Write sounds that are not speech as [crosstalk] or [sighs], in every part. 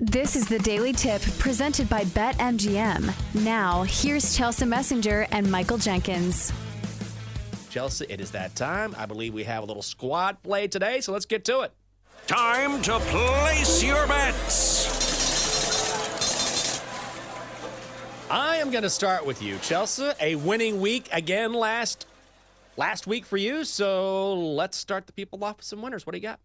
This is the Daily Tip presented by BetMGM. Now, here's Chelsea Messenger and Michael Jenkins. Chelsea, it is that time. I believe we have a little squad play today, so let's get to it. Time to place your bets. I am going to start with you, Chelsea. A winning week again last last week for you. So let's start the people off with some winners. What do you got?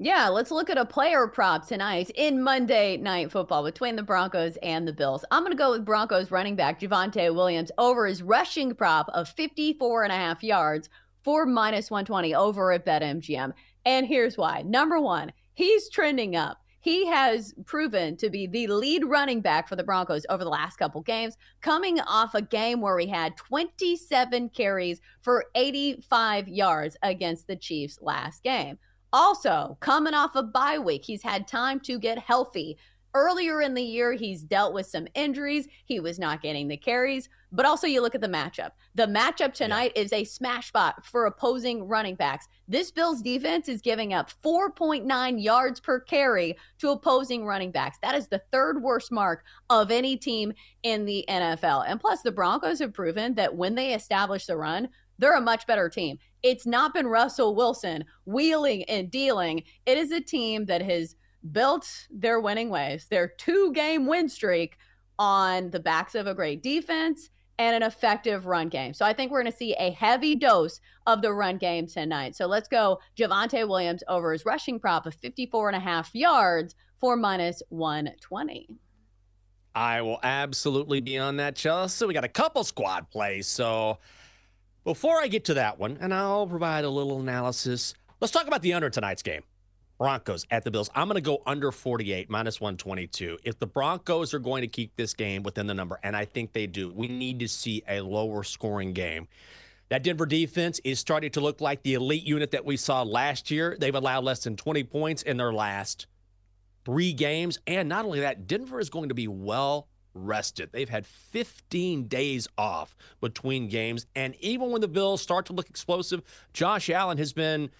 Yeah, let's look at a player prop tonight in Monday Night Football between the Broncos and the Bills. I'm going to go with Broncos running back Javonte Williams over his rushing prop of 54 and a half yards for minus 120 over at BetMGM. And here's why. Number one, he's trending up. He has proven to be the lead running back for the Broncos over the last couple games, coming off a game where he had 27 carries for 85 yards against the Chiefs last game. Also, coming off a bye week, he's had time to get healthy. Earlier in the year, he's dealt with some injuries. He was not getting the carries. But also, you look at the matchup. The matchup tonight yeah. is a smash spot for opposing running backs. This Bills defense is giving up 4.9 yards per carry to opposing running backs. That is the third worst mark of any team in the NFL. And plus, the Broncos have proven that when they establish the run, they're a much better team. It's not been Russell Wilson wheeling and dealing. It is a team that has built their winning ways, their two game win streak on the backs of a great defense and an effective run game. So I think we're going to see a heavy dose of the run game tonight. So let's go Javonte Williams over his rushing prop of 54 and a half yards for minus 120. I will absolutely be on that, Chelsea. We got a couple squad plays. So before I get to that one, and I'll provide a little analysis, let's talk about the under tonight's game. Broncos at the Bills. I'm going to go under 48, minus 122. If the Broncos are going to keep this game within the number, and I think they do, we need to see a lower scoring game. That Denver defense is starting to look like the elite unit that we saw last year. They've allowed less than 20 points in their last three games. And not only that, Denver is going to be well rested. They've had 15 days off between games. And even when the Bills start to look explosive, Josh Allen has been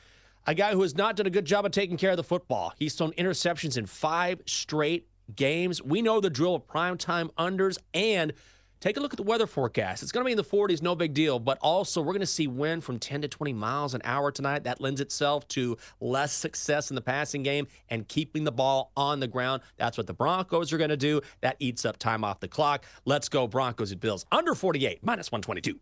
a guy who has not done a good job of taking care of the football. He's thrown interceptions in five straight games. We know the drill of primetime unders and Take a look at the weather forecast. It's going to be in the 40s, no big deal, but also we're going to see wind from 10 to 20 miles an hour tonight. That lends itself to less success in the passing game and keeping the ball on the ground. That's what the Broncos are going to do. That eats up time off the clock. Let's go, Broncos and Bills. Under 48, minus 122.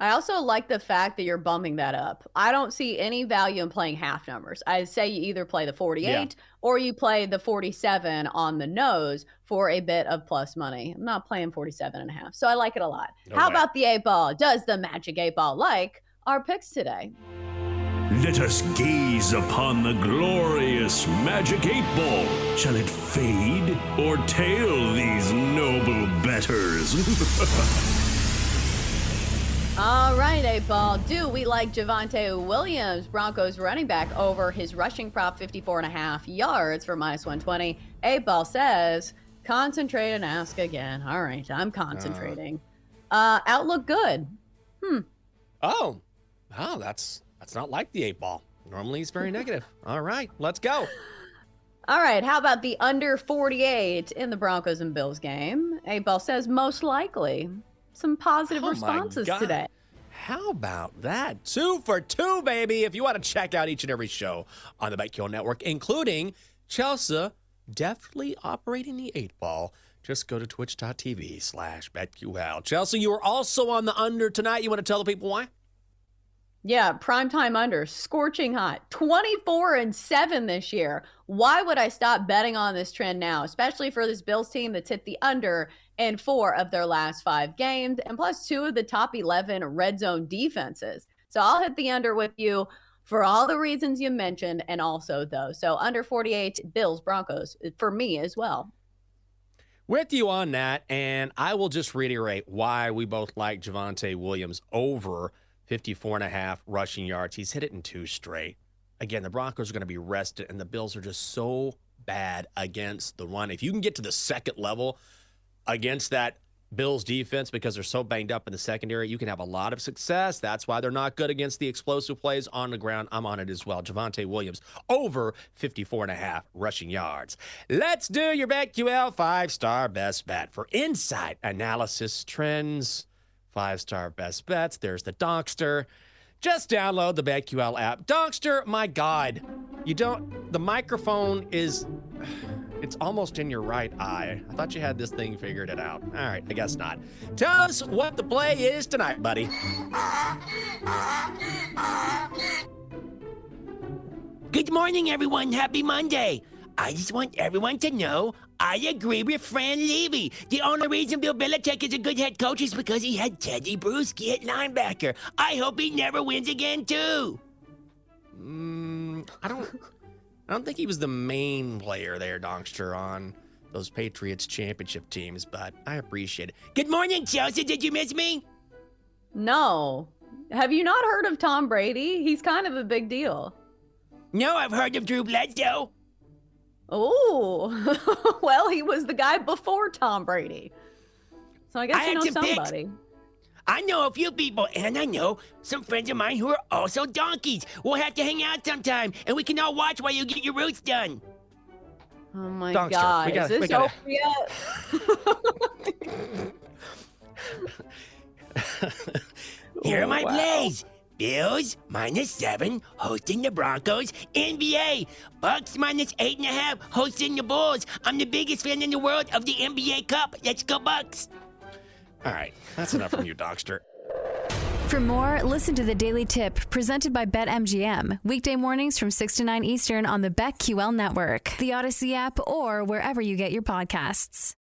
I also like the fact that you're bumping that up. I don't see any value in playing half numbers. I say you either play the 48 yeah. or you play the 47 on the nose for a bit of plus money. I'm not playing 47 and a half. So I like it a lot. No How way. about the eight ball? Does the magic eight ball like our picks today? Let us gaze upon the glorious magic eight ball. Shall it fade or tail these noble bettors? [laughs] All right, eight ball. Do we like Javonte Williams, Broncos running back, over his rushing prop 54 and a half yards for minus 120? Eight ball says, concentrate and ask again. All right, I'm concentrating. Uh, uh outlook good. Hmm. Oh, oh, that's that's not like the eight ball. Normally he's very negative. [laughs] All right, let's go. All right, how about the under 48 in the Broncos and Bills game? Eight ball says most likely some positive oh responses today. How about that? Two for two, baby. If you want to check out each and every show on the BetQL Network, including Chelsea deftly operating the eight ball, just go to twitch.tv slash BetQL. Chelsea, you are also on the under tonight. You want to tell the people why? Yeah, primetime under, scorching hot, 24 and 7 this year. Why would I stop betting on this trend now, especially for this Bills team that's hit the under in four of their last five games, and plus two of the top 11 red zone defenses. So I'll hit the under with you for all the reasons you mentioned, and also those. So under 48, Bills, Broncos uh, for me as well. With you on that, and I will just reiterate why we both like Javonte Williams over 54 and a half rushing yards. He's hit it in two straight. Again, the Broncos are going to be rested, and the Bills are just so bad against the run. If you can get to the second level against that Bills defense because they're so banged up in the secondary. You can have a lot of success. That's why they're not good against the explosive plays on the ground. I'm on it as well. Javonte Williams over 54 and a half rushing yards. Let's do your BetQL five star best bet for insight analysis trends. Five star best bets. There's the Donkster. Just download the BetQL app. Donkster, my God, you don't, the microphone is. [sighs] It's almost in your right eye. I thought you had this thing figured it out. All right, I guess not. Tell us what the play is tonight, buddy. Good morning, everyone. Happy Monday. I just want everyone to know I agree with Fran Levy. The only reason Bill Belichick is a good head coach is because he had Tedy Bruschi at linebacker. I hope he never wins again, too. Mm, I don't. I don't think he was the main player there, Donkster, on those Patriots championship teams, but I appreciate it. Good morning, Chelsea. Did you miss me? No. Have you not heard of Tom Brady? He's kind of a big deal. No, I've heard of Drew Bledsoe. Oh, [laughs] well, he was the guy before Tom Brady. So I guess I you know some picks. somebody. I know a few people, and I know some friends of mine who are also donkeys. We'll have to hang out sometime, and we can all watch while you get your roots done. Oh my Donkster, god. gotta- Is this gotta- over yet? [laughs] Here are Oh, my wow. plays. Bills minus seven, hosting the Broncos. NBA, Bucks minus eight and a half, hosting the Bulls. I'm the biggest fan in the world of the NBA Cup. Let's go Bucks. All right, that's enough from you, Donkster. For more, listen to the Daily Tip presented by BetMGM. Weekday mornings from 6 to 9 Eastern on the BetQL network, the Audacy app, or wherever you get your podcasts.